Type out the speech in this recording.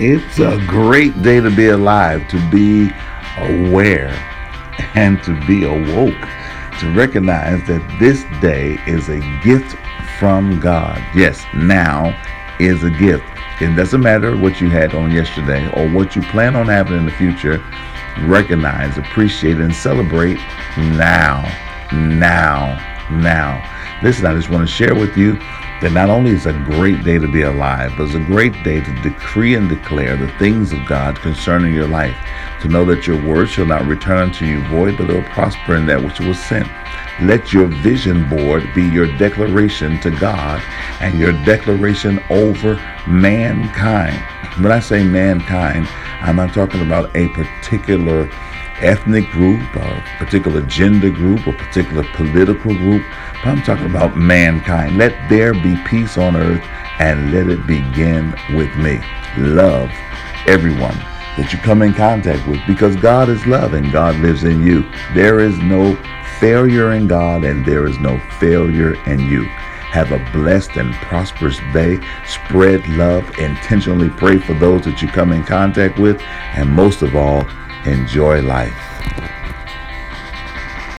It's a mm. great day to be alive, to be aware, and to be awoke, to recognize that this day is a gift from God. Yes, now is a gift. It doesn't matter what you had on yesterday or what you plan on having in the future. Recognize, appreciate, and celebrate now, now, now. Listen, I just want to share with you that not only is a great day to be alive, but it's a great day to decree and declare the things of God concerning your life. To know that your word shall not return unto you void, but it will prosper in that which was sent. Let your vision board be your declaration to God and your declaration over mankind. When I say mankind, I'm not talking about a particular ethnic group, a particular gender group, a particular political group, but I'm talking about mankind. Let there be peace on earth and let it begin with me. Love everyone that you come in contact with because God is love and God lives in you. There is no failure in God and there is no failure in you. Have a blessed and prosperous day. Spread love. Intentionally pray for those that you come in contact with. And most of all, enjoy life.